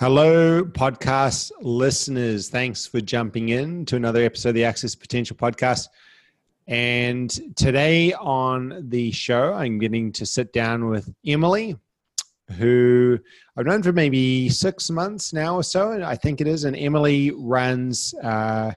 Hello, podcast listeners. Thanks for jumping in to another episode of the Access Potential podcast. And today on the show, I'm getting to sit down with Emily, who I've known for maybe six months now or so, I think it is. And Emily runs uh,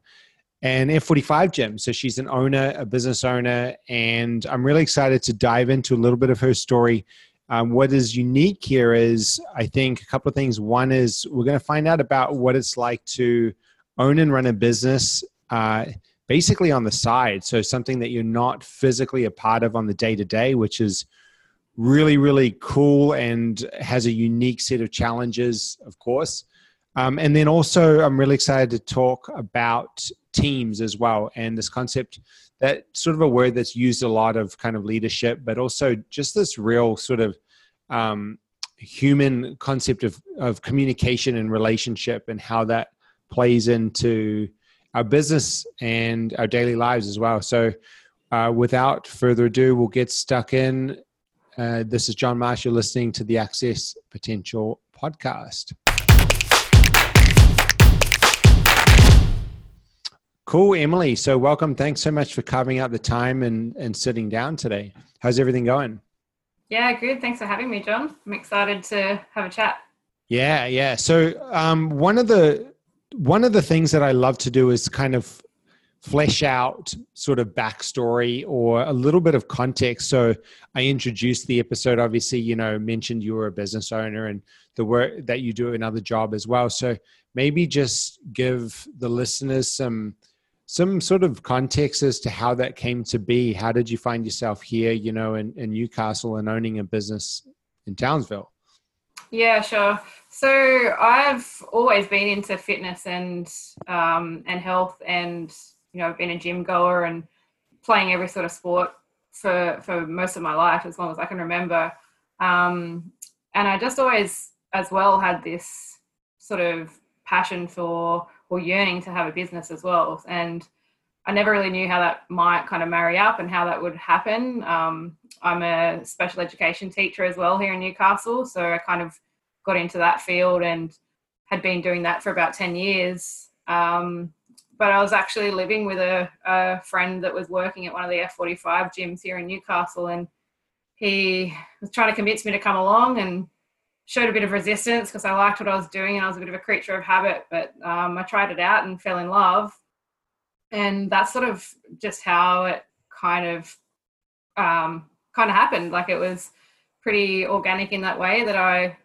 an F45 gym. So she's an owner, a business owner. And I'm really excited to dive into a little bit of her story um, what is unique here is, I think, a couple of things. One is we're going to find out about what it's like to own and run a business uh, basically on the side. So, something that you're not physically a part of on the day to day, which is really, really cool and has a unique set of challenges, of course. Um, and then also, I'm really excited to talk about teams as well and this concept that sort of a word that's used a lot of kind of leadership, but also just this real sort of um, human concept of, of communication and relationship and how that plays into our business and our daily lives as well. So, uh, without further ado, we'll get stuck in. Uh, this is John Marsh. You're listening to the Access Potential podcast. Cool, Emily. So, welcome. Thanks so much for carving out the time and, and sitting down today. How's everything going? Yeah, good. Thanks for having me, John. I'm excited to have a chat. Yeah, yeah. So, um, one of the one of the things that I love to do is kind of flesh out sort of backstory or a little bit of context. So, I introduced the episode. Obviously, you know, mentioned you were a business owner and the work that you do another job as well. So, maybe just give the listeners some some sort of context as to how that came to be. How did you find yourself here, you know, in, in Newcastle and owning a business in Townsville? Yeah, sure. So I've always been into fitness and um, and health, and you know, I've been a gym goer and playing every sort of sport for for most of my life, as long as I can remember. Um, and I just always, as well, had this sort of passion for or yearning to have a business as well. And I never really knew how that might kind of marry up and how that would happen. Um, I'm a special education teacher as well here in Newcastle, so I kind of got into that field and had been doing that for about 10 years. Um, but I was actually living with a, a, friend that was working at one of the F45 gyms here in Newcastle, and he was trying to convince me to come along and showed a bit of resistance because I liked what I was doing and I was a bit of a creature of habit. But um, I tried it out and fell in love, and that's sort of just how it kind of um, kind of happened. Like it was pretty organic in that way that I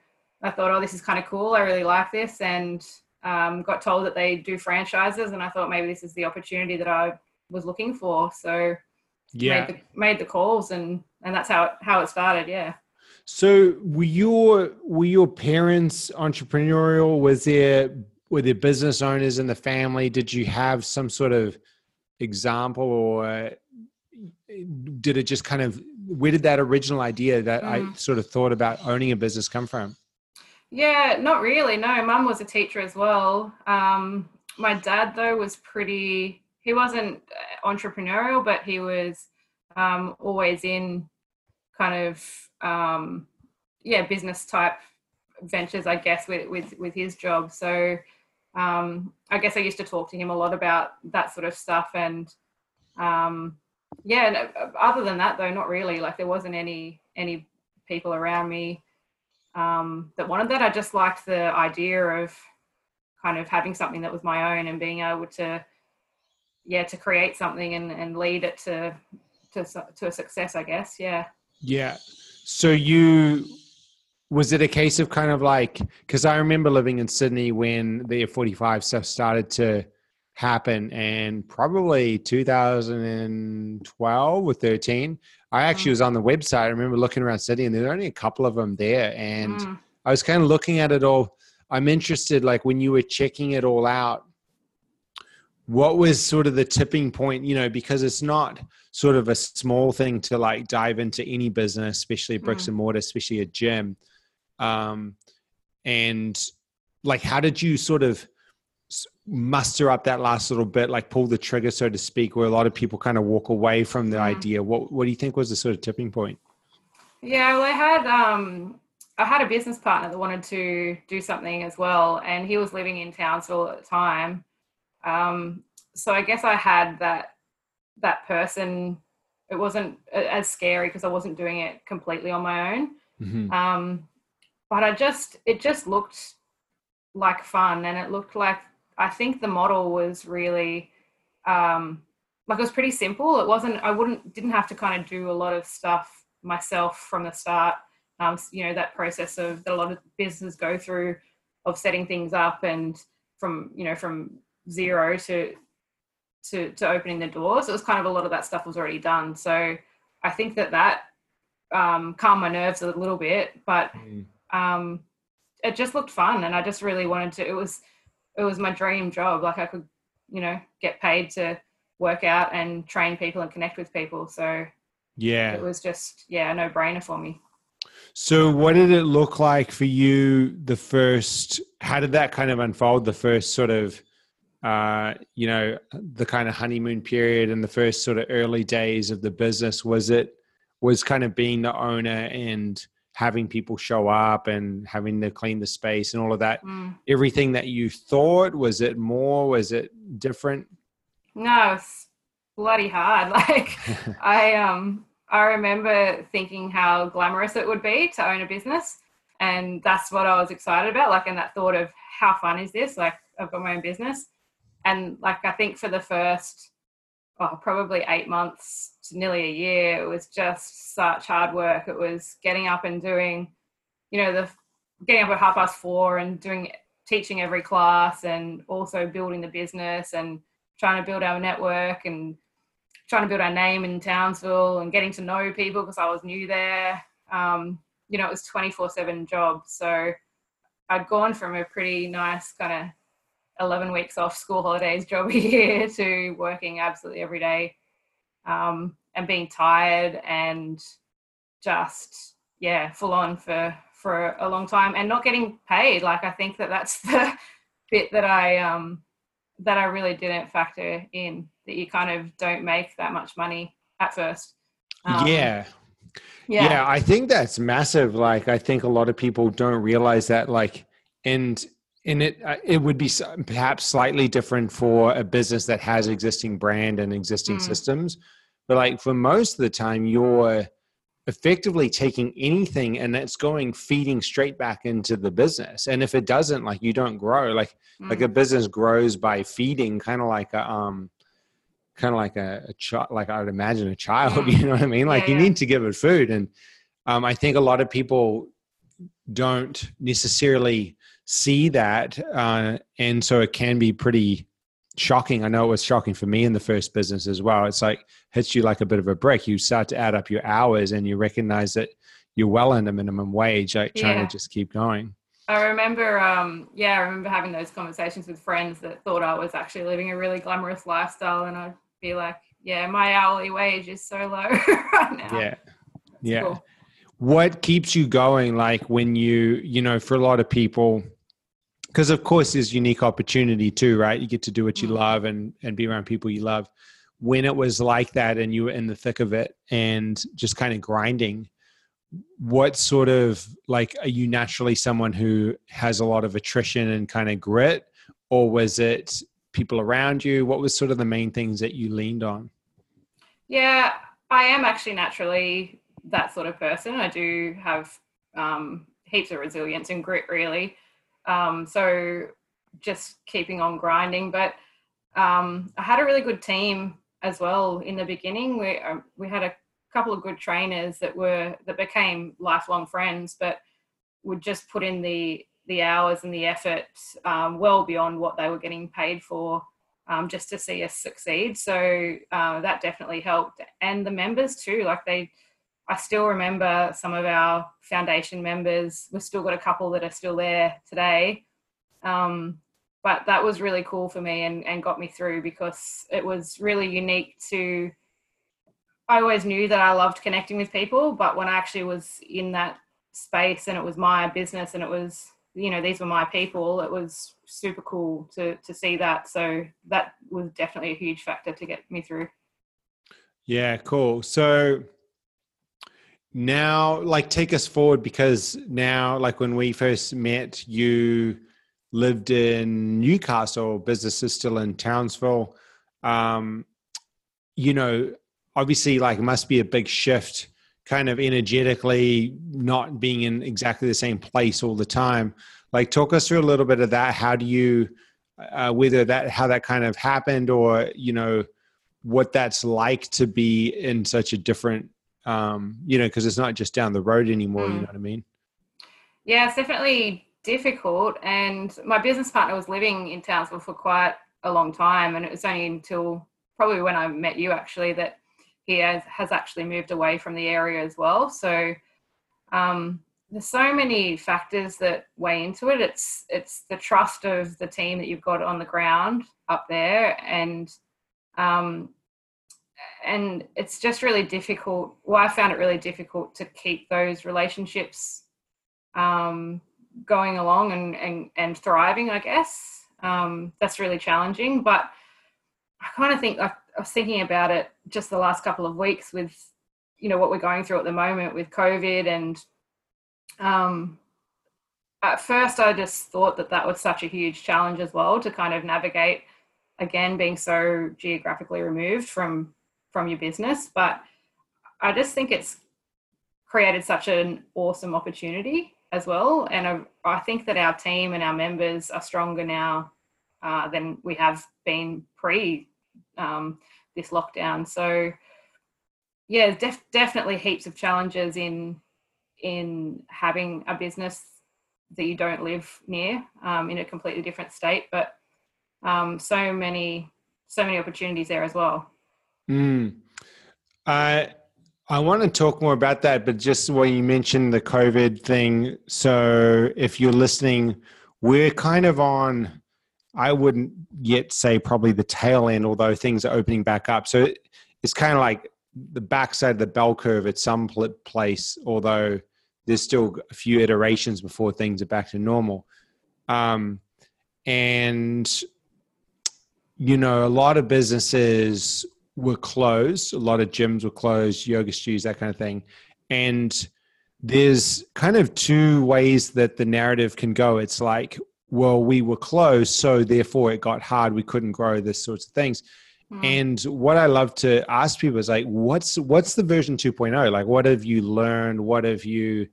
I thought, oh, this is kind of cool. I really like this, and um, got told that they do franchises, and I thought maybe this is the opportunity that I was looking for. So yeah, made the, made the calls, and and that's how it, how it started. Yeah. So were your were your parents entrepreneurial? Was there were there business owners in the family? Did you have some sort of example or did it just kind of where did that original idea that mm. I sort of thought about owning a business come from? Yeah, not really. No, mum was a teacher as well. Um, my dad though was pretty. He wasn't entrepreneurial, but he was um, always in kind of um, yeah business type ventures, I guess, with with with his job. So um, I guess I used to talk to him a lot about that sort of stuff, and um, yeah. Other than that, though, not really. Like there wasn't any any people around me um, that wanted that. I just liked the idea of kind of having something that was my own and being able to yeah to create something and, and lead it to to to a success i guess yeah yeah. So you was it a case of kind of like because I remember living in Sydney when the F45 stuff started to happen and probably 2012 or 13 i actually was on the website. I remember looking around sydney and there were only a couple of them there and mm. i was kind of looking at it all. I'm interested like when you were checking it all out what was sort of the tipping point you know because it's not sort of a small thing to like dive into any business especially bricks mm. and mortar especially a gym um and like how did you sort of muster up that last little bit like pull the trigger so to speak where a lot of people kind of walk away from the mm. idea what what do you think was the sort of tipping point yeah well i had um I had a business partner that wanted to do something as well, and he was living in Townsville at the time. Um, so I guess I had that that person. It wasn't as scary because I wasn't doing it completely on my own. Mm-hmm. Um, but I just it just looked like fun, and it looked like I think the model was really um, like it was pretty simple. It wasn't I wouldn't didn't have to kind of do a lot of stuff myself from the start. Um, you know that process of that a lot of businesses go through of setting things up and from you know from zero to to to opening the doors. It was kind of a lot of that stuff was already done. So I think that that um, calmed my nerves a little bit, but mm. um, it just looked fun, and I just really wanted to. It was it was my dream job. Like I could you know get paid to work out and train people and connect with people. So yeah, it was just yeah a no brainer for me. So, what did it look like for you? The first, how did that kind of unfold? The first sort of, uh, you know, the kind of honeymoon period and the first sort of early days of the business. Was it was kind of being the owner and having people show up and having to clean the space and all of that? Mm. Everything that you thought was it more? Was it different? No, it's bloody hard. Like I um I remember thinking how glamorous it would be to own a business. And that's what I was excited about. Like, and that thought of how fun is this? Like, I've got my own business. And like, I think for the first, oh, probably eight months to nearly a year, it was just such hard work. It was getting up and doing, you know, the getting up at half past four and doing teaching every class and also building the business and trying to build our network and trying to build our name in Townsville and getting to know people because I was new there. Um, you know, it was 24 7 job. So I'd gone from a pretty nice kind of 11 weeks off school holidays job a year to working absolutely every day um, and being tired and just, yeah, full on for, for a long time and not getting paid. Like, I think that that's the bit that I, um, that I really didn't factor in that you kind of don't make that much money at first. Um, yeah. yeah. Yeah. I think that's massive. Like, I think a lot of people don't realize that, like, and, and it uh, it would be perhaps slightly different for a business that has existing brand and existing mm. systems, but like for most of the time, you're effectively taking anything and it's going feeding straight back into the business and if it doesn't like you don't grow like mm. like a mm. business grows by feeding kind of like a um kind of like a, a child like i would imagine a child you know what i mean like yeah, you need to give it food and um i think a lot of people don't necessarily see that uh and so it can be pretty shocking. I know it was shocking for me in the first business as well. It's like hits you like a bit of a brick. You start to add up your hours and you recognize that you're well under minimum wage, like trying yeah. to just keep going. I remember, um, yeah, I remember having those conversations with friends that thought I was actually living a really glamorous lifestyle, and I'd be like, "Yeah, my hourly wage is so low right now." Yeah, yeah. Cool. What keeps you going? Like when you, you know, for a lot of people, because of course there's unique opportunity too right? You get to do what you mm. love and and be around people you love. When it was like that and you were in the thick of it and just kind of grinding what sort of like are you naturally someone who has a lot of attrition and kind of grit or was it people around you? What was sort of the main things that you leaned on? Yeah i am actually naturally that sort of person. I do have um, heaps of resilience and grit really um, so just keeping on grinding. But um, I had a really good team as well in the beginning. We um, we had a couple of good trainers that were that became lifelong friends, but would just put in the the hours and the effort um, well beyond what they were getting paid for. Um, just to see us succeed. So uh, that definitely helped. And the members too, like they, I still remember some of our foundation members. We've still got a couple that are still there today. Um, but that was really cool for me and, and got me through because it was really unique to. I always knew that I loved connecting with people, but when I actually was in that space and it was my business and it was, you know, these were my people, it was super cool to to see that. So that was definitely a huge factor to get me through. Yeah, cool. So now like take us forward because now like when we first met you lived in newcastle business is still in townsville. Um you know obviously like must be a big shift kind of energetically not being in exactly the same place all the time. Like talk us through a little bit of that. How do you uh, whether that how that kind of happened or you know what that's like to be in such a different um you know because it's not just down the road anymore mm. you know what i mean yeah it's definitely difficult and my business partner was living in townsville for quite a long time and it was only until probably when i met you actually that he has, has actually moved away from the area as well. So um, there's so many factors that weigh into it. It's it's the trust of the team that you've got on the ground up there, and um, and it's just really difficult. Well, I found it really difficult to keep those relationships um, going along and, and and thriving. I guess um, that's really challenging, but I kind of think I was thinking about it just the last couple of weeks with, you know, what we're going through at the moment with COVID. And um, at first, I just thought that that was such a huge challenge as well to kind of navigate, again, being so geographically removed from from your business. But I just think it's created such an awesome opportunity as well. And I, think that our team and our members are stronger now uh, than we have been pre um, this lockdown. So yeah, def- definitely heaps of challenges in in having a business that you don't live near um, in a completely different state, but um, so many so many opportunities there as well. Mm. I I want to talk more about that, but just when you mentioned the COVID thing, so if you're listening, we're kind of on I wouldn't yet say probably the tail end, although things are opening back up. So it's kind of like the backside of the bell curve at some place, although there's still a few iterations before things are back to normal. Um, and, you know, a lot of businesses were closed, a lot of gyms were closed, yoga studios, that kind of thing. And there's kind of two ways that the narrative can go. It's like, well, we were closed, so therefore it got hard. We couldn't grow this sorts of things. Mm. And what I love to ask people is like, what's what's the version 2.0? Like, what have you learned? What have you,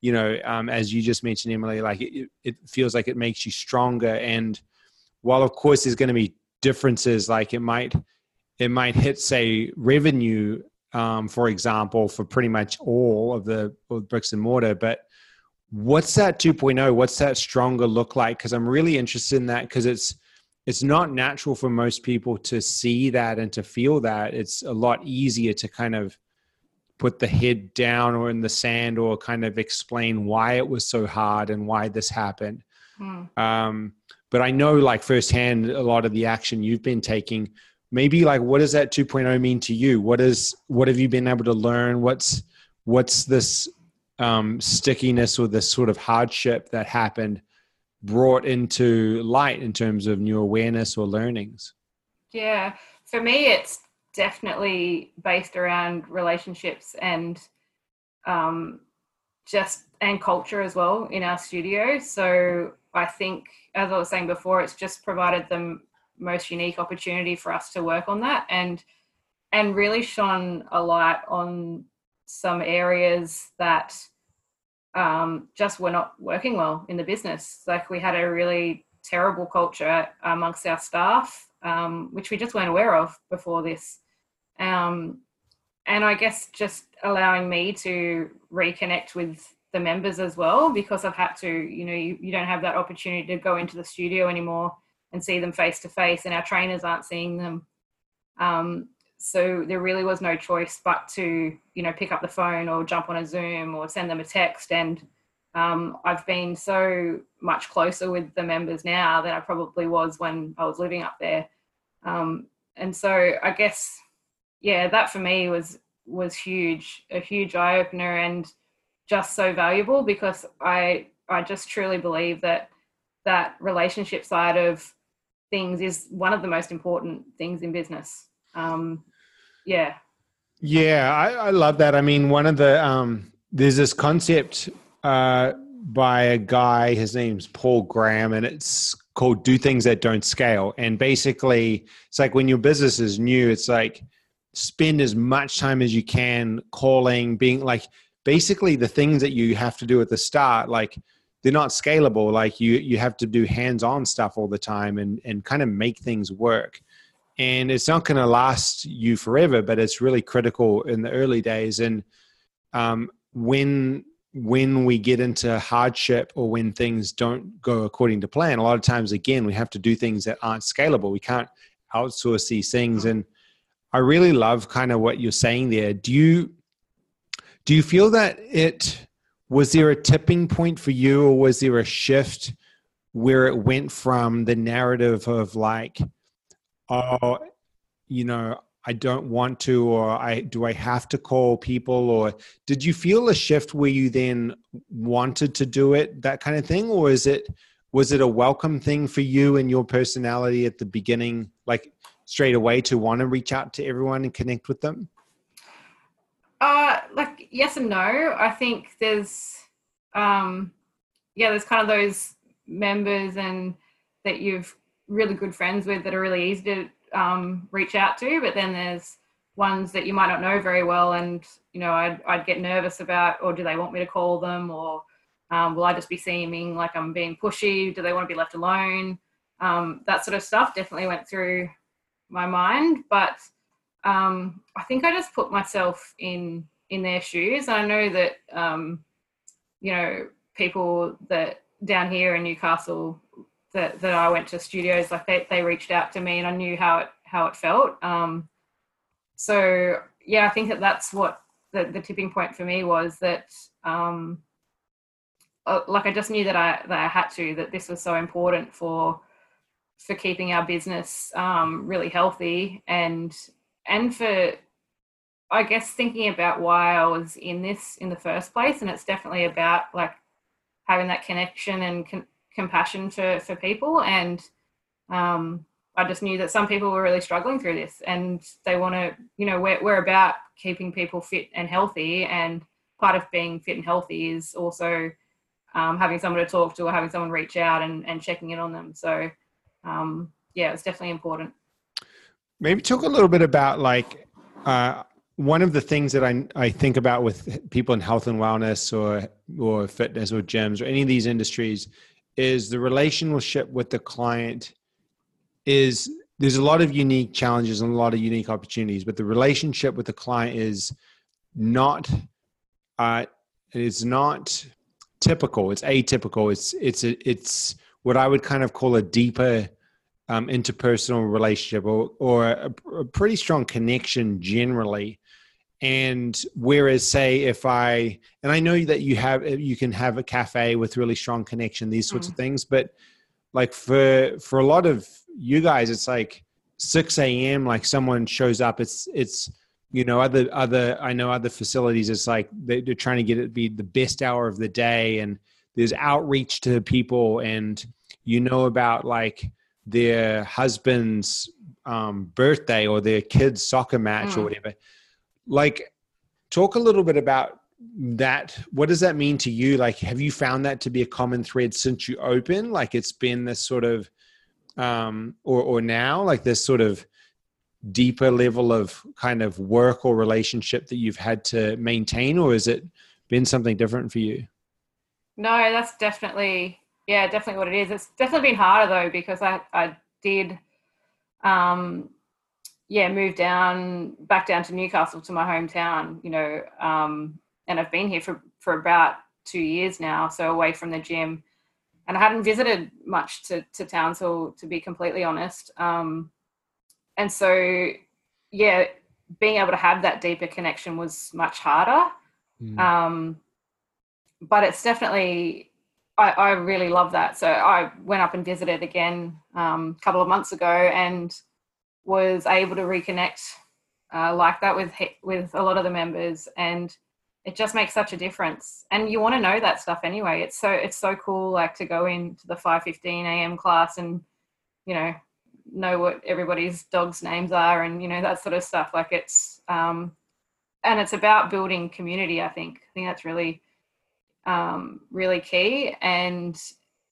you know, um, as you just mentioned, Emily, like it, it feels like it makes you stronger. And while of course there's going to be differences, like it might it might hit say revenue, um, for example, for pretty much all of the bricks and mortar, but what's that 2.0 what's that stronger look like? Because i'm really interested in that because it's it's not natural for most people to see that and to feel that. It's a lot easier to kind of put the head down or in the sand or kind of explain why it was so hard and why this happened. Hmm. um, but i know like firsthand a lot of the action you've been taking maybe like what does that 2.0 mean to you what is what have you been able to learn what's what's this um, stickiness or this sort of hardship that happened brought into light in terms of new awareness or learnings? Yeah, for me, it's definitely based around relationships and um, just and culture as well in our studio. So I think, as I was saying before, it's just provided the most unique opportunity for us to work on that and and really shone a light on some areas that um, just were not working well in the business. Like we had a really terrible culture amongst our staff, um, which we just weren't aware of before this. Um, and I guess just allowing me to reconnect with the members as well, because I've had to, you know, you, you don't have that opportunity to go into the studio anymore and see them face to face, and our trainers aren't seeing them. Um, so there really was no choice but to you know pick up the phone or jump on a zoom or send them a text and um, i've been so much closer with the members now than i probably was when i was living up there um, and so i guess yeah that for me was was huge a huge eye-opener and just so valuable because i i just truly believe that that relationship side of things is one of the most important things in business um, yeah. Yeah, I, I love that. I mean, one of the um, there's this concept uh, by a guy. His name's Paul Graham, and it's called "Do Things That Don't Scale." And basically, it's like when your business is new, it's like spend as much time as you can calling, being like basically the things that you have to do at the start, like they're not scalable. Like you you have to do hands-on stuff all the time and and kind of make things work. And it's not going to last you forever but it's really critical in the early days. And um, when when we get into hardship or when things don't go according to plan a lot of times again we have to do things that aren't scalable. We can't outsource these things. And i really love kind of what you're saying there. Do you do you feel that it was there a tipping point for you or was there a shift where it went from the narrative of like oh, you know, I don't want to, or I do I have to call people, or did you feel a shift where you then wanted to do it, that kind of thing, or is it was it a welcome thing for you and your personality at the beginning, like straight away to want to reach out to everyone and connect with them? Uh, like yes and no. I think there's, um, yeah, there's kind of those members and that you've really good friends with that are really easy to um, reach out to, but then there's ones that you might not know very well, and you know I'd I'd get nervous about, or do they want me to call them, or um, will I just be seeming like I'm being pushy? Do they want to be left alone? Um, that sort of stuff definitely went through my mind, but um, I think I just put myself in in their shoes. I know that um, you know people that down here in Newcastle that, that I went to studios, like they, they reached out to me and I knew how it, how it felt. Um, so yeah, I think that that's what the, the tipping point for me was that, um, uh, like I just knew that I, that I had to, that this was so important for, for keeping our business, um, really healthy and, and for, I guess thinking about why I was in this in the first place, and it's definitely about like having that connection and con- compassion for for people and um, I just knew that some people were really struggling through this and they want to, you know, we're, we're about keeping people fit and healthy. And part of being fit and healthy is also um, having someone to talk to or having someone reach out and, and checking in on them. So, um, yeah, it's definitely important. Maybe talk a little bit about like uh, one of the things that I, I think about with people in health and wellness or, or fitness or gyms or any of these industries is the relationship with the client is there's a lot of unique challenges and a lot of unique opportunities but the relationship with the client is not uh, it's not typical. It's atypical. It's it's a, it's what i would kind of call a deeper um, interpersonal relationship or, or a, a pretty strong connection generally and whereas say if i and i know that you have you can have a cafe with really strong connection these sorts mm. of things but like for for a lot of you guys it's like 6 a.m like someone shows up it's it's you know other other i know other facilities it's like they're trying to get it to be the best hour of the day and there's outreach to people and you know about like their husband's um, birthday or their kid's soccer match mm. or whatever. Like talk a little bit about that. What does that mean to you? Like have you found that to be a common thread since you open? Like it's been this sort of um or or now? Like this sort of deeper level of kind of work or relationship that you've had to maintain or has it been something different for you? No that's definitely yeah definitely what it is it's definitely been harder though because i i did um yeah, moved down back down to Newcastle to my hometown, you know, um, and I've been here for, for about two years now, so away from the gym. And I hadn't visited much to, to Townsville, to be completely honest. Um, and so, yeah, being able to have that deeper connection was much harder. Mm. Um, but it's definitely, I, I, really love that. So I went up and visited again um, a couple of months ago and was able to reconnect uh, like that with with a lot of the members, and it just makes such a difference. And you want to know that stuff anyway. It's so it's so cool, like to go into the 5:15 a.m. class and you know know what everybody's dogs' names are and you know that sort of stuff. Like it's um, and it's about building community. I think I think that's really um, really key. And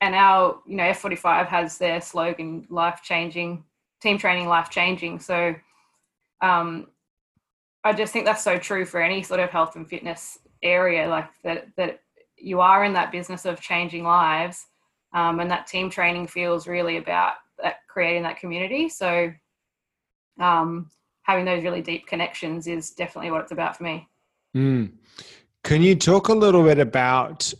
and our you know F45 has their slogan life changing team training life changing. So um, I just think that's so true for any sort of health and fitness area, like that that you are in that business of changing lives, um, and that team training feels really about that creating that community. So um, having those really deep connections is definitely what it's about for me. Mm. Can you talk a little bit about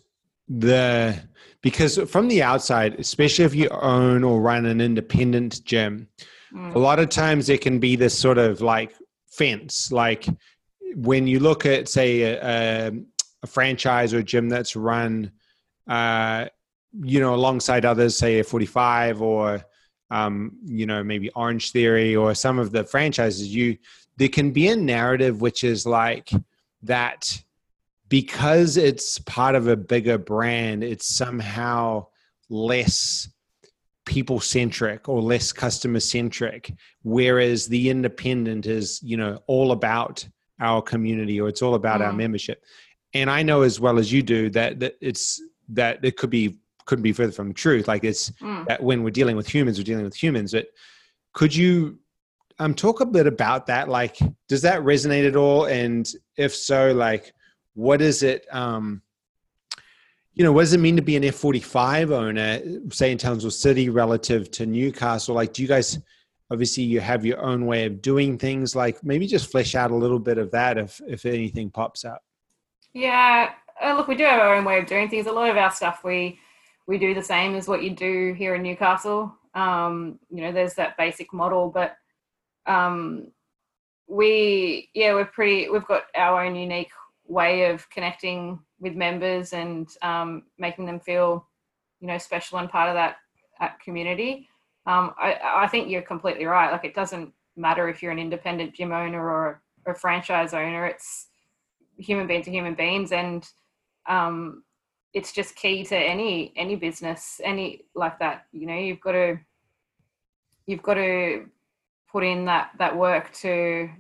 the because from the outside, especially if you own or run an independent gym, mm. a lot of times there can be this sort of like fence. Like when you look at, say, a, a franchise or a gym that's run, uh, you know, alongside others, say a 45 or, um, you know, maybe Orange Theory or some of the franchises, you there can be a narrative which is like that because it's part of a bigger brand, it's somehow less people centric or less customer centric whereas the independent is you know all about our community or it's all about mm. our membership and i know as well as you do that, that it's that it could be couldn't be further from the truth like it's mm. that when we're dealing with humans we're dealing with humans but could you um talk a bit about that like does that resonate at all and if so like what is it um you know, what does it mean to be an F45 owner, say in Townsville City relative to Newcastle? Like, do you guys, obviously you have your own way of doing things, like maybe just flesh out a little bit of that if, if anything pops up. Yeah, uh, look, we do have our own way of doing things. A lot of our stuff, we, we do the same as what you do here in Newcastle. Um, you know, there's that basic model, but um, we, yeah, we're pretty, we've got our own unique way of connecting with members and um, making them feel, you know, special and part of that, that community. Um, I, I, think you're completely right. Like it doesn't matter if you're an independent gym owner or, a franchise owner. It's human beings are human beings, and um, it's just key to any any business, any like that. You know, you've got to you've got to put in that that work to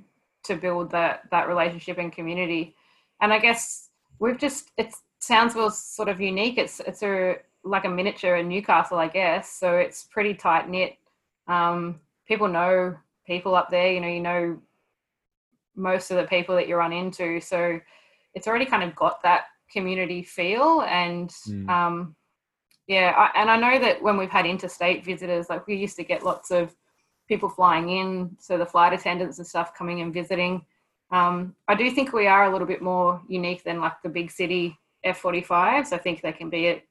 to build that that relationship and community. And I guess we've just it sounds well sort of unique. It's it's a like a miniature in Newcastle, I guess. So it's pretty tight knit. Um, people know people up there. You know, you know most of the people that you run into. So it's already kind of got that community feel and. Mm. Um, yeah, I, and I know that when we've had interstate visitors, like we used to get lots of people flying in, so the flight attendants and stuff coming and visiting. Um, I do think we are a little bit more unique than like the big city F45s. I think they can be it,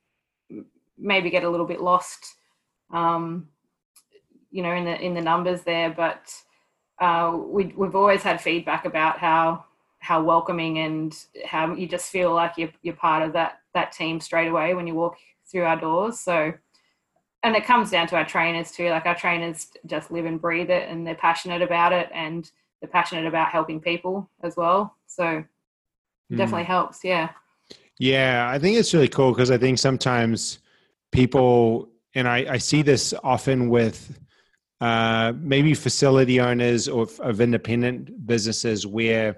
maybe get a little bit lost, um, you know, in the in the numbers there. But uh, we we've always had feedback about how how welcoming and how you just feel like you're you're part of that that team straight away when you walk through our doors. So. And it comes down to our trainers too. Like our trainers just live and breathe it, and they're passionate about it, and they're passionate about helping people as well. So mm. definitely helps. Yeah. Yeah, I think it's really cool because I think sometimes people, and I, I see this often with uh, maybe facility owners or of independent businesses where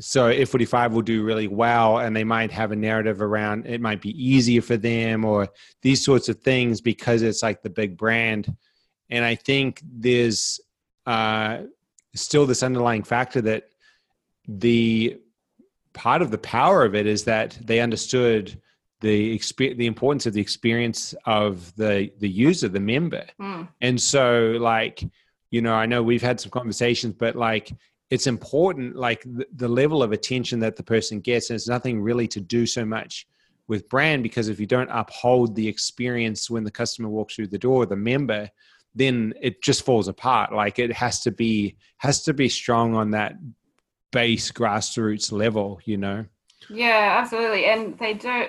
so F45 will do really well and they might have a narrative around it might be easier for them or these sorts of things because it's like the big brand. And I think there's uh, still this underlying factor that the part of the power of it is that they understood the exp- the importance of the experience of the the user the member mm. and so like you know i know we've had some conversations but like it's important like the, the level of attention that the person gets and it's nothing really to do so much with brand because if you don't uphold the experience when the customer walks through the door the member then it just falls apart. Like it has to be has to be strong on that base grassroots level, you know. Yeah, absolutely, and they do.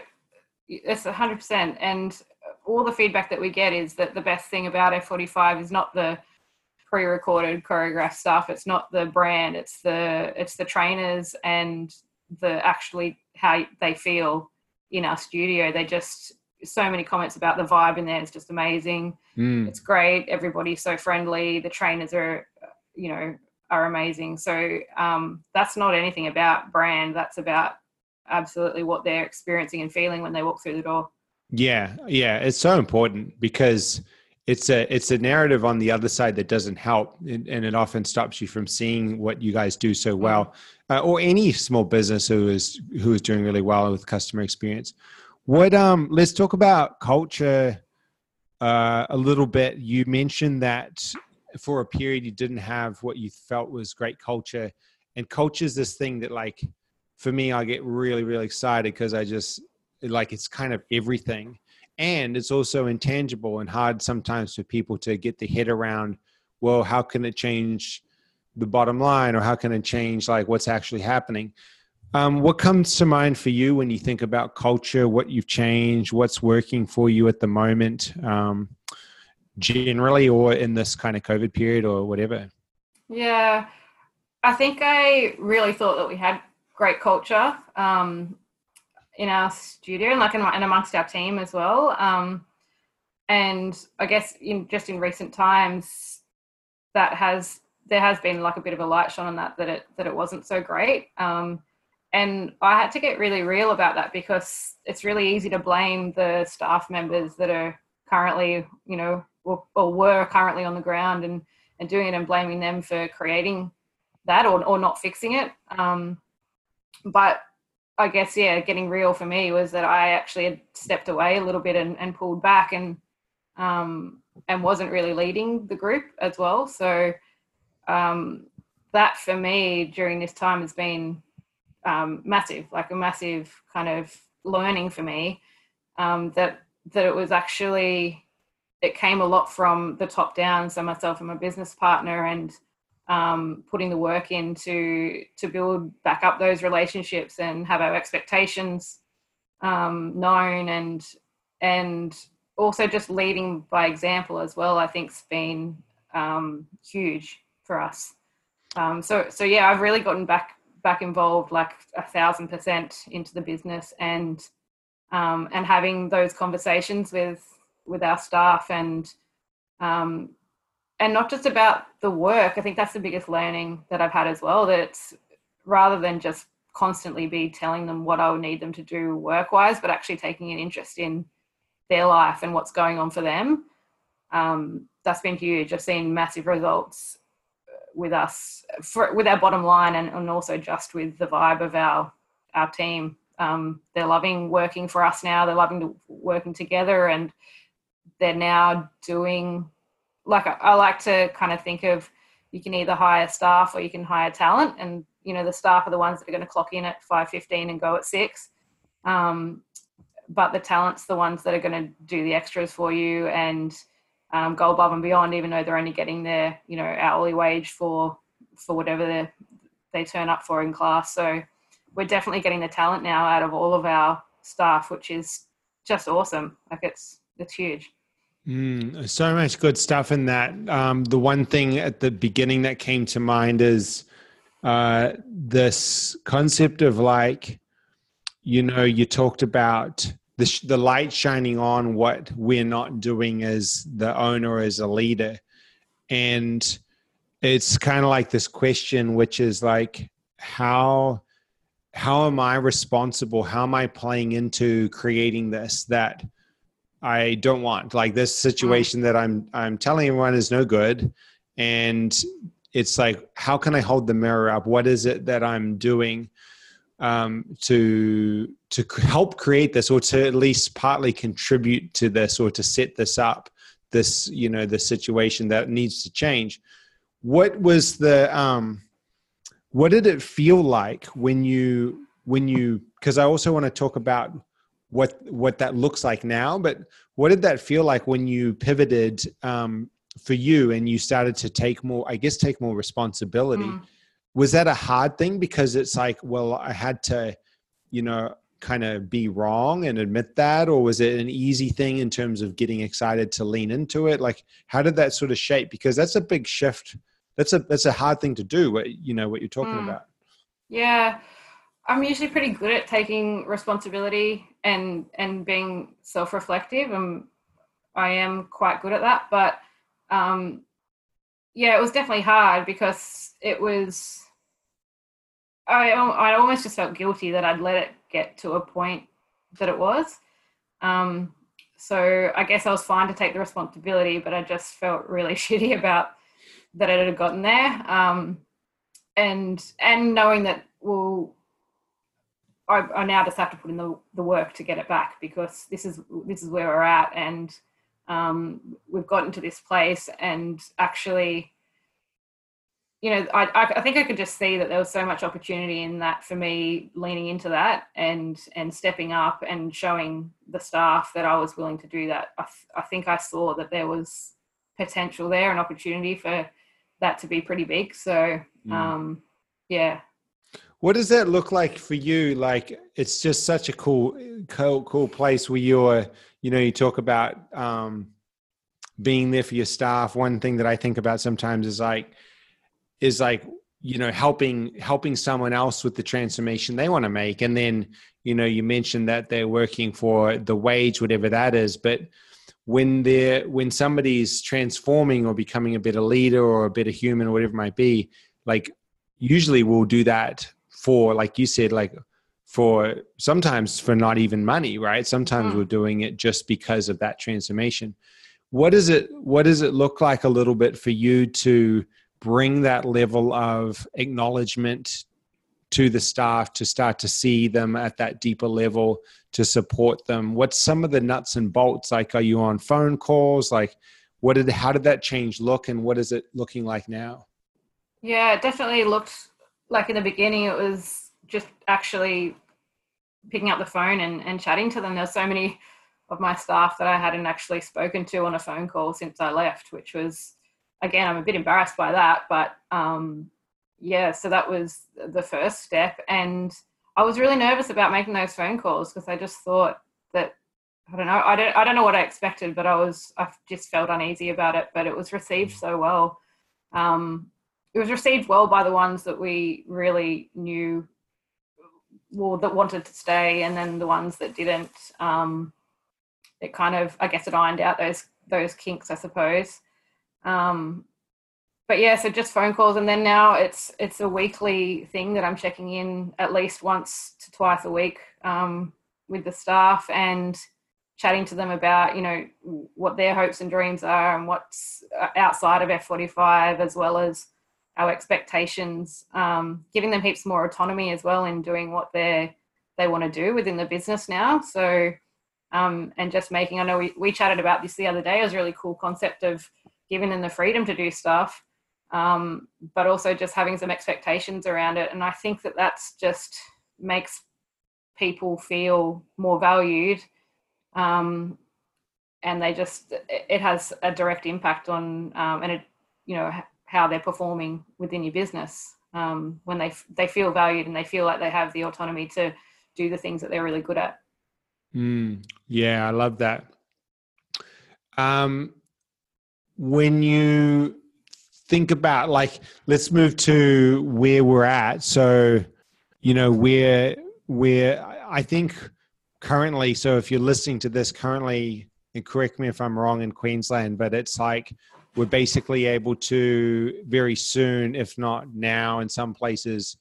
It's hundred percent, and all the feedback that we get is that the best thing about F45 is not the pre-recorded choreographed stuff. It's not the brand. It's the it's the trainers and the actually how they feel in our studio. They just so many comments about the vibe in there. It's just amazing. Mm. It's great. Everybody's so friendly. The trainers are, you know, are amazing. So um, that's not anything about brand. That's about absolutely what they're experiencing and feeling when they walk through the door. Yeah, yeah, it's so important because it's a it's a narrative on the other side that doesn't help, and, and it often stops you from seeing what you guys do so well, uh, or any small business who is who is doing really well with customer experience. What um, let's talk about culture uh, a little bit. You mentioned that for a period you didn't have what you felt was great culture, and culture is this thing that like for me I get really really excited because I just like it's kind of everything and it's also intangible and hard sometimes for people to get the head around well how can it change the bottom line or how can it change like what's actually happening um, what comes to mind for you when you think about culture what you've changed what's working for you at the moment um, generally or in this kind of covid period or whatever yeah i think i really thought that we had great culture um, in our studio and like in, and amongst our team as well. Um, and I guess in just in recent times, that has there has been like a bit of a light shone on that that it that it wasn't so great. Um, and I had to get really real about that because it's really easy to blame the staff members that are currently, you know, or, or were currently on the ground and and doing it and blaming them for creating that or or not fixing it. Um, but I guess yeah, getting real for me was that I actually had stepped away a little bit and, and pulled back and um, and wasn't really leading the group as well. So um, that for me during this time has been um, massive, like a massive kind of learning for me. Um, that that it was actually it came a lot from the top down. So myself and my business partner and um, putting the work in to to build back up those relationships and have our expectations um, known and and also just leading by example as well i think's been um, huge for us um, so so yeah i've really gotten back back involved like a thousand percent into the business and um, and having those conversations with with our staff and um, and not just about the work. I think that's the biggest learning that I've had as well. That rather than just constantly be telling them what I would need them to do work wise, but actually taking an interest in their life and what's going on for them. Um, that's been huge. I've seen massive results with us for, with our bottom line and, and also just with the vibe of our our team. Um, they're loving working for us now. They're loving to, working together, and they're now doing like I, I like to kind of think of you can either hire staff or you can hire talent and you know the staff are the ones that are going to clock in at 5.15 and go at 6 um, but the talent's the ones that are going to do the extras for you and um, go above and beyond even though they're only getting their you know hourly wage for for whatever they they turn up for in class. So we're definitely getting the talent now out of all of our staff which is just awesome. Like it's it's huge. Mm, so much good stuff in that. Um, the one thing at the beginning that came to mind is uh, this concept of like, you know, you talked about the, sh- the light shining on what we're not doing as the owner, as a leader. And it's kind of like this question, which is like, how how am I responsible? How am I playing into creating this that I don't want. Like this situation that I'm I'm telling everyone is no good. And it's like, how can I hold the mirror up? What is it that I'm doing um, to to help create this, or to at least partly contribute to this, or to set this up? This you know the situation that needs to change. What was the um, what did it feel like when you when you? Because I also want to talk about what what that looks like now but what did that feel like when you pivoted um, for you and you started to take more i guess take more responsibility mm. Was that a hard thing because it's like well i had to you know kind of be wrong and admit that or was it an easy thing in terms of getting excited to lean into it like how did that sort of shape because that's a big shift that's a that's a hard thing to do what you know what you're talking mm. about yeah I'm usually pretty good at taking responsibility and and being self-reflective. and I am quite good at that, but um, yeah, it was definitely hard because it was. I I almost just felt guilty that I'd let it get to a point that it was. Um, so I guess I was fine to take the responsibility, but I just felt really shitty about that it had gotten there. Um, and and knowing that well, I, I, now just have to put in the, the work to get it back because this is this is where we're at, and um, we've gotten to this place, and actually you know, I, I think I could just see that there was so much opportunity in that for me leaning into that and and stepping up and showing the staff that I was willing to do that. I, th- I think I saw that there was potential there and opportunity for that to be pretty big. So, mm. um, yeah. What does that look like for you? Like, it's just such a cool, cool, cool place where you're, you know, you talk about um, being there for your staff. One thing that I think about sometimes is like, is like you know helping helping someone else with the transformation they want to make. And then you know you mentioned that they're working for the wage whatever that is. But when they're when somebody's transforming or becoming a better leader or a better human or whatever it might be like usually we'll do that for like you said like for sometimes for not even money right? Sometimes mm. we're doing it just because of that transformation. What does it what does it look like a little bit for you to bring that level of acknowledgement to the staff to start to see them at that deeper level to support them? What's some of the nuts and bolts? Like are you on phone calls? Like what did how did that change look and what is it looking like now? Yeah it definitely looked like in the beginning it was just actually picking up the phone and, and chatting to them. There's so many of my staff that i hadn't actually spoken to on a phone call since i left which was again, I'm a bit embarrassed by that, but um, yeah, so that was the first step. And I was really nervous about making those phone calls because I just thought that I don't know, I don't, I don't know what I expected, but I was, I just felt uneasy about it. But it was received so well. Um, it was received well by the ones that we really knew, well, that wanted to stay, and then the ones that didn't. Um, it kind of, I guess, it ironed out those those kinks, I suppose. Um, but yeah, so just phone calls, and then now it's it's a weekly thing that I'm checking in at least once to twice a week um, with the staff and chatting to them about you know what their hopes and dreams are and what's uh, outside of F45 as well as our expectations, um, giving them heaps more autonomy as well in doing what they they want to do within the business now. So um, and just making I know we, we chatted about this the other day. It was a really cool concept of giving them the freedom to do stuff, um, but also just having some expectations around it. And I think that that's just makes people feel more valued. Um, and they just, it has a direct impact on, um, and it, you know, how they're performing within your business um, when they, they feel valued and they feel like they have the autonomy to do the things that they're really good at. Mm, yeah, I love that. Um, when you think about like let's move to where we're at. So you know where where i think currently so if you're listening to this currently and correct me if i'm wrong in queensland but it's like we're basically able to very soon if not now in some places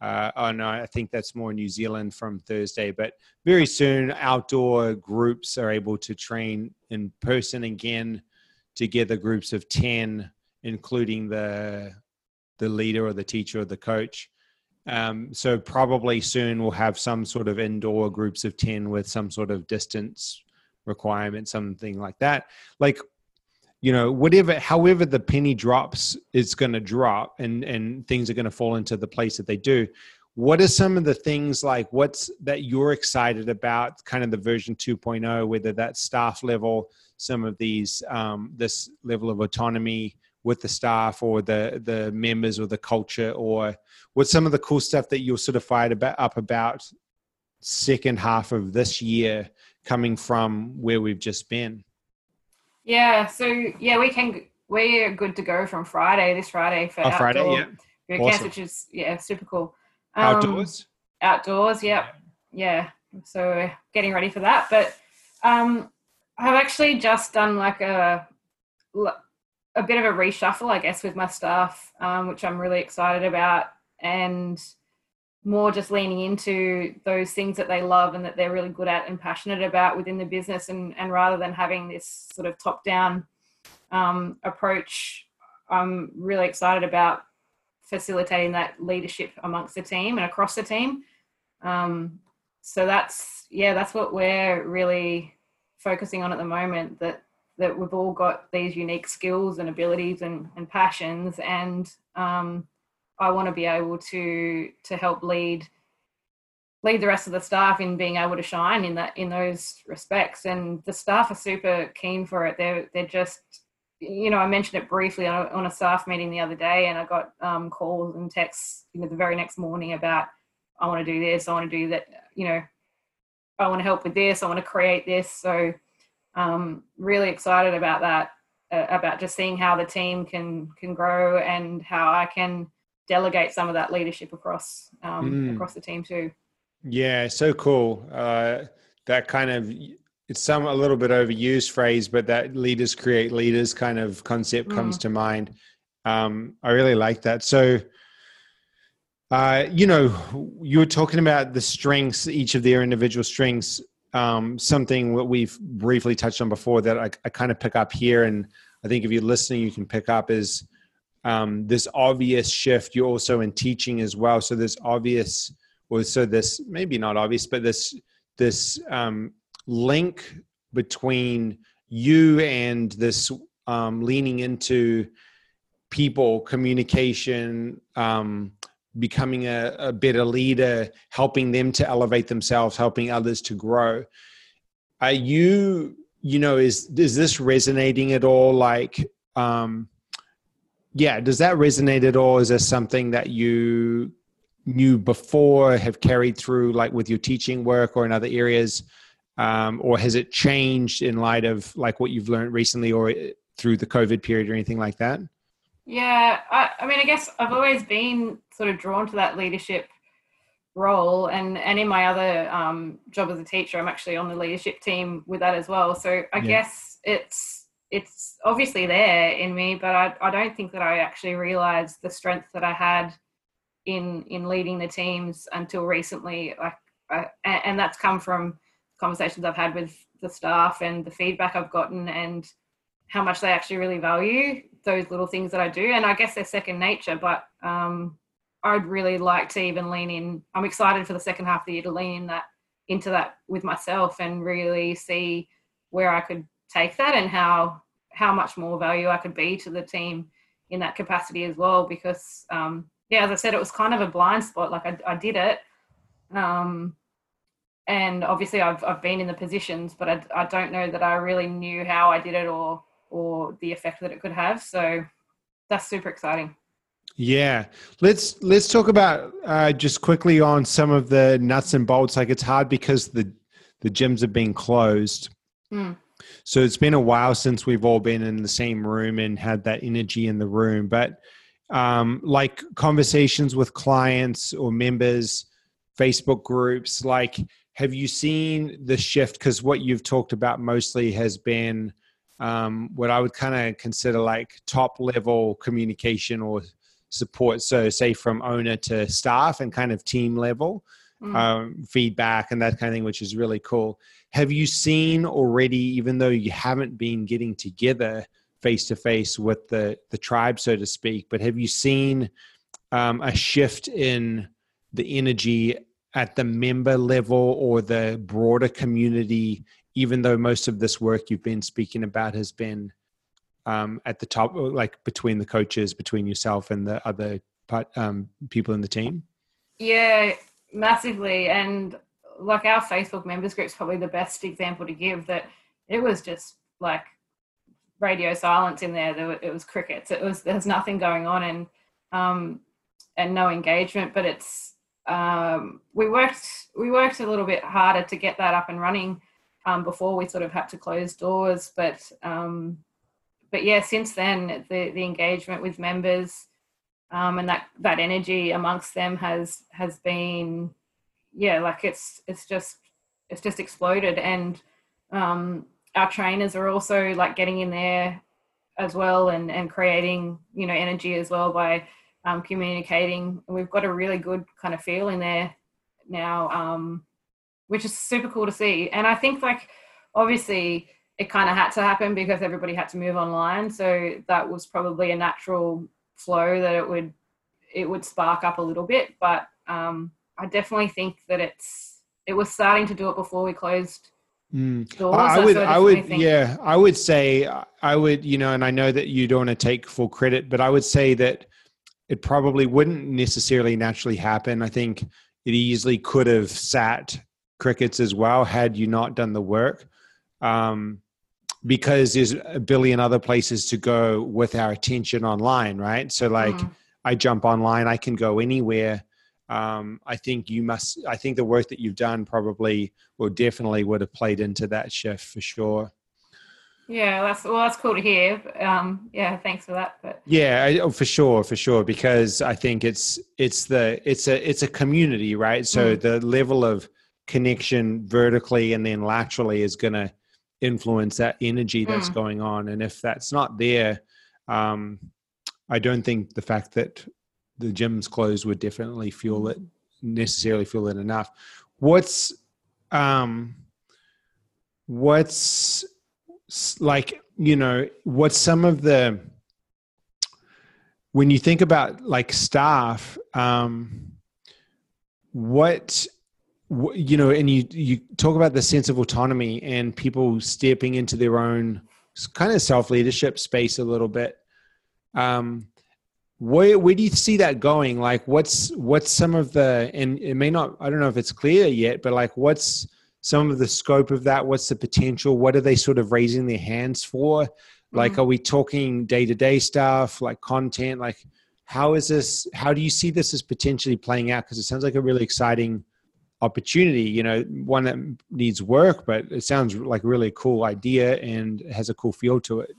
uh, oh no i think that's more new zealand from thursday but very soon outdoor groups are able to train in person again together groups of 10 including the the leader or the teacher or the coach. Um, so probably soon we'll have some sort of indoor groups of 10 with some sort of distance requirement something like that. Like you know whatever however the penny drops is going to drop and and things are going to fall into the place that they do what are some of the things like what's that you're excited about kind of the version 2.0 whether that's staff level some of these um, this level of autonomy with the staff or the the members or the culture or what's some of the cool stuff that you're sort of fired about up about second half of this year coming from where we've just been? Yeah so yeah we can we're good to go from friday this friday for oh, friday yeah. awesome. which is yeah super cool um, outdoors outdoors yeah yeah so getting ready for that but um I've actually just done like a a bit of a reshuffle, I guess, with my staff, um, which I'm really excited about, and more just leaning into those things that they love and that they're really good at and passionate about within the business, and and rather than having this sort of top down um, approach, I'm really excited about facilitating that leadership amongst the team and across the team. Um, so that's yeah, that's what we're really focusing on at the moment. That that we've all got these unique skills and abilities and, and passions, and um, I want to be able to to help lead lead the rest of the staff in being able to shine in that in those respects. And the staff are super keen for it. They're they're just you know, I mentioned it briefly on a, on a staff meeting the other day, and I got um, calls and texts, you know, the very next morning about, I want to do this, I want to do that, you know, I want to help with this, I want to create this. So, um, really excited about that, uh, about just seeing how the team can can grow and how I can delegate some of that leadership across um, mm. across the team too. Yeah, so cool. Uh, that kind of it's some a little bit overused phrase, but that leaders create leaders kind of concept mm. comes to mind. Um, I really like that. So, uh, you know, you were talking about the strengths, each of their individual strengths. Um, something that we've briefly touched on before that I, I, kind of pick up here, and I think if you're listening, you can pick up is um, this obvious shift. You're also in teaching as well, so this obvious, or so this maybe not obvious, but this this um, link between you and this um, leaning into people communication um, becoming a, a, better leader helping them to elevate themselves helping others to grow. Are you you know is is this resonating at all? Like um yeah does that resonate at all? Is this something that you knew before have carried through like with your teaching work or in other areas um, or has it changed in light of like what you've learned recently or uh, through the covid period or anything like that? Yeah I, I mean i guess i've always been sort of drawn to that leadership role and and in my other um, job as a teacher i'm actually on the leadership team with that as well. So i yeah. guess it's it's obviously there in me but I, I don't think that i actually realized the strength that i had in in leading the teams until recently. Like I, and that's come from conversations I've had with the staff and the feedback I've gotten and how much they actually really value those little things that I do. And I guess they're second nature, but um, I'd really like to even lean in. I'm excited for the second half of the year to lean in that into that with myself and really see where I could take that and how how much more value I could be to the team in that capacity as well. Because um, yeah, as I said, it was kind of a blind spot. Like I, I did it, um, and obviously I've, I've been in the positions but I, I don't know that I really knew how I did it or or the effect that it could have. So that's super exciting. Yeah. Let's let's talk about uh, just quickly on some of the nuts and bolts. Like it's hard because the the gyms have been closed. Mm. so it's been a while since we've all been in the same room and had that energy in the room. But um, like conversations with clients or members facebook groups like have you seen the shift? Because what you've talked about mostly has been um, what I would kind of consider like top level communication or support. So, say from owner to staff and kind of team level mm. um, feedback and that kind of thing, which is really cool. Have you seen already, even though you haven't been getting together face to face with the the tribe, so to speak, but have you seen um, a shift in the energy at the member level or the broader community, even though most of this work you've been speaking about has been um, at the top, like between the coaches, between yourself and the other part, um, people in the team? Yeah, massively. And like our Facebook members group is probably the best example to give that it was just like radio silence in there. there it was crickets. It was, there's nothing going on and, um, and no engagement, but it's, um, we worked we worked a little bit harder to get that up and running um, before we sort of had to close doors. But um, but yeah, since then the the engagement with members um, and that that energy amongst them has has been yeah like it's it's just it's just exploded and um, our trainers are also like getting in there as well and and creating you know energy as well by um, communicating. We've got a really good kind of feel in there now um, which is super cool to see. And i think like obviously it kind of had to happen because everybody had to move online. So that was probably a natural flow that it would it would spark up a little bit. But um, i definitely think that it's it was starting to do it before we closed Mm. I would, I would, yeah, I would say, I would, you know, and I know that you don't want to take full credit, but I would say that it probably wouldn't necessarily naturally happen. I think it easily could have sat crickets as well had you not done the work. Um, because there's a billion other places to go with our attention online, right? So, like, mm. I jump online, I can go anywhere um, I think you must. I think the work that you've done probably, or definitely, would have played into that shift for sure. Yeah, that's well, that's cool to hear. Um, yeah, thanks for that. But yeah, I, oh, for sure, for sure, because I think it's it's the it's a it's a community, right? So mm. the level of connection vertically and then laterally is going to influence that energy that's mm. going on, and if that's not there, um, I don't think the fact that the gym's closed would definitely fuel it necessarily fuel it enough what's um what's like you know what some of the when you think about like staff um what you know and you you talk about the sense of autonomy and people stepping into their own kind of self leadership space a little bit. Um where where do you see that going? Like what's what's some of the and it may not i don't know if it's clear yet but like what's some of the scope of that what's the potential what are they sort of raising their hands for like mm-hmm. are we talking day-to-day stuff like content like how is this how do you see this as potentially playing out because it sounds like a really exciting opportunity you know one that needs work but it sounds like a really cool idea and has a cool feel to it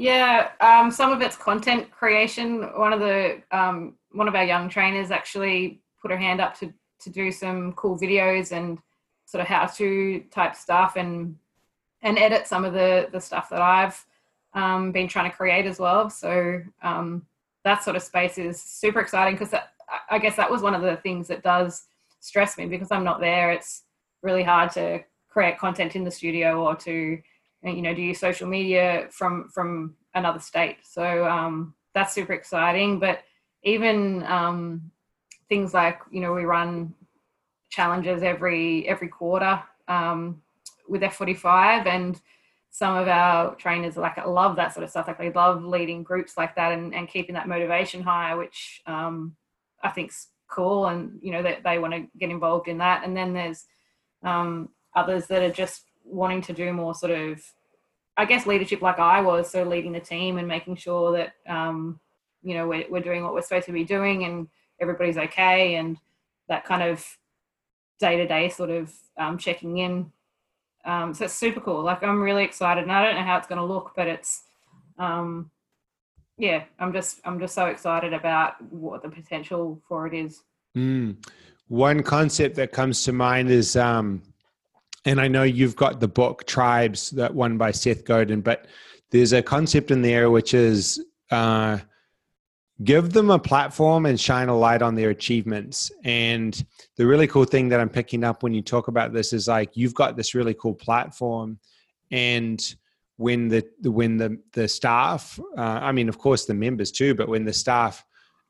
yeah, um, some of it's content creation. One of the um, one of our young trainers actually put her hand up to to do some cool videos and sort of how to type stuff and and edit some of the the stuff that I've um, been trying to create as well. So um, that sort of space is super exciting because I guess that was one of the things that does stress me because I'm not there. It's really hard to create content in the studio or to you know do social media from from another state so um, that's super exciting but even um, things like you know we run challenges every every quarter um, with f45 and some of our trainers like love that sort of stuff. Like they love leading groups like that and, and keeping that motivation high which um, i think's cool and you know that they, they want to get involved in that. And then there's um, others that are just wanting to do more sort of I guess leadership like I was, so leading the team and making sure that um, you know we're, we're doing what we're supposed to be doing and everybody's okay and that kind of day to day sort of um, checking in. Um, so it's super cool. Like I'm really excited, and I don't know how it's going to look, but it's um, yeah, I'm just I'm just so excited about what the potential for it is. Mm. One concept that comes to mind is um, and I know you've got the book Tribes, that one by Seth Godin, but there's a concept in there which is uh, give them a platform and shine a light on their achievements. And the really cool thing that I'm picking up when you talk about this is like you've got this really cool platform, and when the when the the staff, uh, I mean, of course, the members too, but when the staff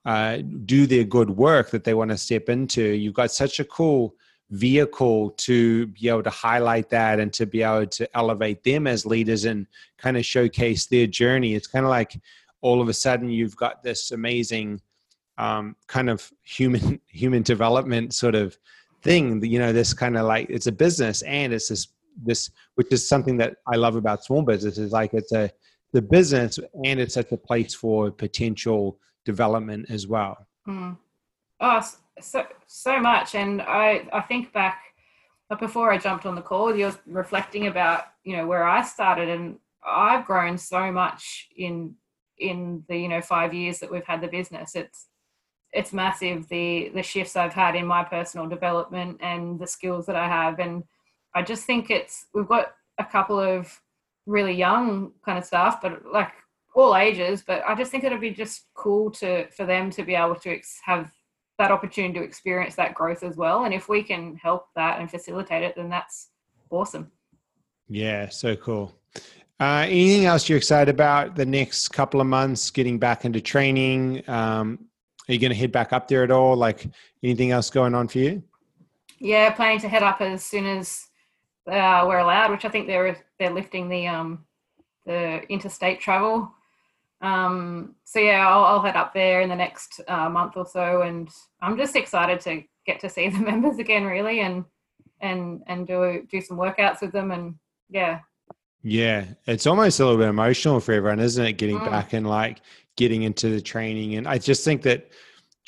uh, do their good work that they want to step into, you've got such a cool vehicle to be able to highlight that and to be able to elevate them as leaders and kind of showcase their journey. It's kind of like all of a sudden you've got this amazing um, kind of human human development sort of thing. You know, this kind of like it's a business and it's this this which is something that I love about small business is like it's a the business and it's such a place for potential development as well. Mm. Oh, so so much, and I I think back, before I jumped on the call, you're reflecting about you know where I started, and I've grown so much in in the you know five years that we've had the business. It's it's massive the the shifts I've had in my personal development and the skills that I have, and I just think it's we've got a couple of really young kind of staff, but like all ages, but I just think it'd be just cool to for them to be able to ex- have that opportunity to experience that growth as well. And if we can help that and facilitate it, then that's awesome. Yeah, so cool. Uh, anything else you're excited about the next couple of months getting back into training? Um, are you going to head back up there at all? Like anything else going on for you? Yeah, planning to head up as soon as uh, we're allowed, which I think they're they're lifting the um, the interstate travel. Um, so yeah, I'll, I'll, head up there in the next uh, month or so, and I'm just excited to get to see the members again, really, and and and do do some workouts with them, and yeah. Yeah, it's almost a little bit emotional for everyone, isn't it? Getting mm. back and like getting into the training, and I just think that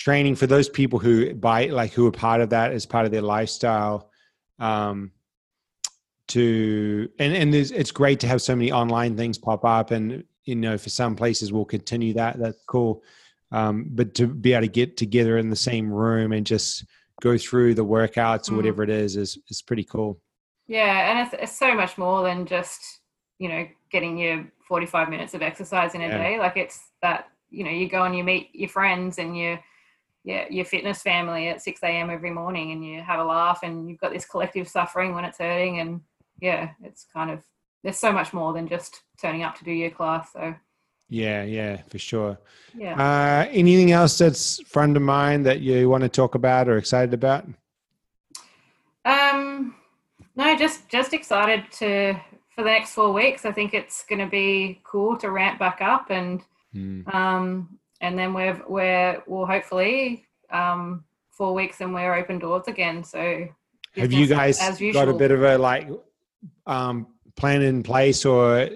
training for those people who buy like who are part of that as part of their lifestyle um to and and it's great to have so many online things pop up and you know for some places we'll continue that that's cool um but to be able to get together in the same room and just go through the workouts or mm. whatever it is is is pretty cool yeah and it's, it's so much more than just you know getting your 45 minutes of exercise in a yeah. day like it's that you know you go and you meet your friends and you yeah, your fitness family at 6 a.m. every morning and you have a laugh and you've got this collective suffering when it's hurting. And yeah, it's kind of, there's so much more than just turning up to do your class. So, yeah, yeah, for sure. Yeah. Uh, anything else that's front of mind that you want to talk about or excited about? Um, no, just just excited to for the next four weeks. I think it's going to be cool to ramp back up and mm. um, and then we're we're we'll hopefully um, four weeks and we're open doors again. So have you guys got a bit of a like um, plan in place or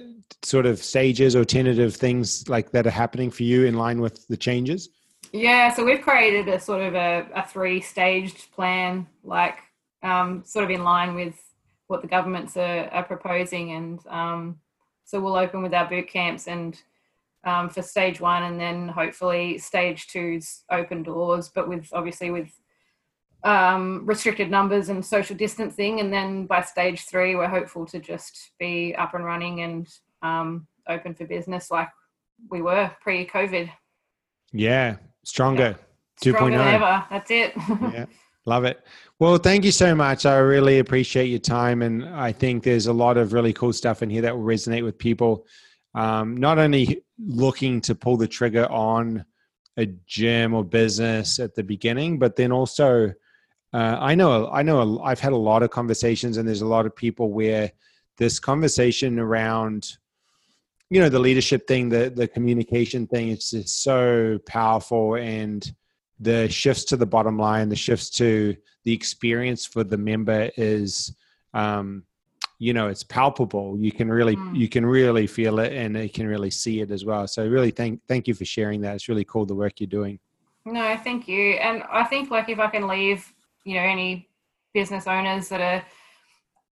sort of stages or tentative things like that are happening for you in line with the changes? Yeah, so we've created a sort of a, a three staged plan, like um, sort of in line with what the governments are, are proposing, and um, so we'll open with our boot camps and um, for stage one, and then hopefully stage two's open doors, but with obviously with um, restricted numbers and social distancing. And then by stage three, we're hopeful to just be up and running and um, open for business like we were pre-COVID. Yeah, stronger. Yeah. 2.0. Stronger than ever. That's it. yeah. Love it. Well, thank you so much. I really appreciate your time. And I think there's a lot of really cool stuff in here that will resonate with people um, not only looking to pull the trigger on a gym or business at the beginning, but then also uh, I know I know I've had a lot of conversations, and there's a lot of people where this conversation around you know the leadership thing, the the communication thing, it's just so powerful, and the shifts to the bottom line, the shifts to the experience for the member is um, you know it's palpable. You can really mm. you can really feel it and you can really see it as well. So really thank thank you for sharing that. It's really cool the work you're doing. No thank you. And i think like if i can leave you know any business owners that are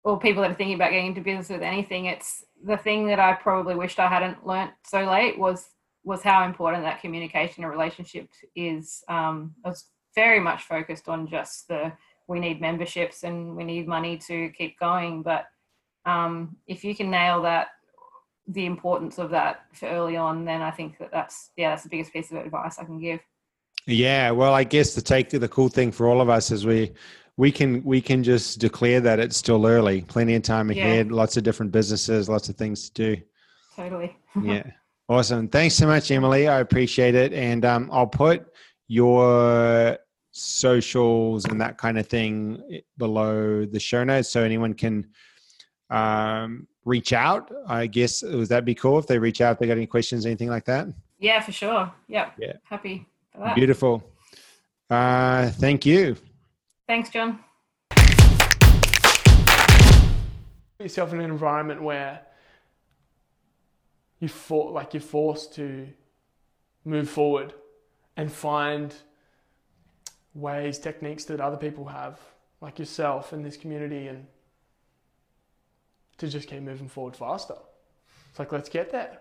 or people that are thinking about getting into business with anything it's the thing that i probably wished i hadn't learnt so late was was how important that communication and relationship is um, i was very much focused on just the we need memberships and we need money to keep going. But um, if you can nail that the importance of that for early on then i think that that's yeah that's the biggest piece of advice i can give. Yeah well i guess the take the cool thing for all of us is we we can we can just declare that it's still early plenty of time ahead yeah. lots of different businesses lots of things to do. Totally. Yeah awesome thanks so much emily i appreciate it and um, i'll put your socials and that kind of thing below the show notes so anyone can um, reach out. I guess would that be cool if they reach out if they got any questions, anything like that? Yeah, for sure. Yep. Yeah. Happy for that. Beautiful. Uh, thank you. Thanks, John. Put yourself in an environment where you for, like you're forced to move forward and find ways, techniques that other people have, like yourself in this community and to just keep moving forward faster. It's like, let's get there.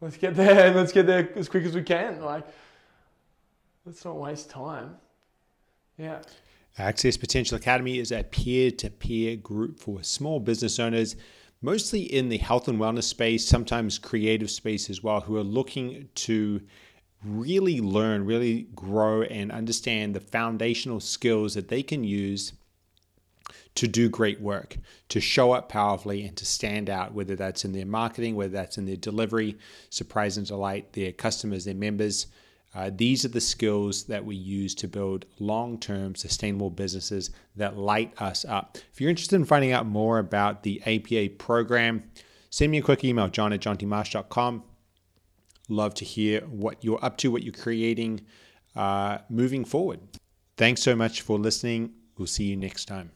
Let's get there and let's get there as quick as we can. Like, let's not waste time. Yeah. Access Potential Academy is a peer to peer group for small business owners mostly in the health and wellness space, sometimes creative space as well, who are looking to really learn, really grow, and understand the foundational skills that they can use to do great work, to show up powerfully, and to stand out, whether that's in their marketing, whether that's in their delivery, surprise and delight their customers, their members. Uh, these are the skills that we use to build long term sustainable businesses that light us up. If you're interested in finding out more about the APA program, send me a quick email, john at johntmarsh.com. Love to hear what you're up to, what you're creating uh, moving forward. Thanks so much for listening. We'll see you next time.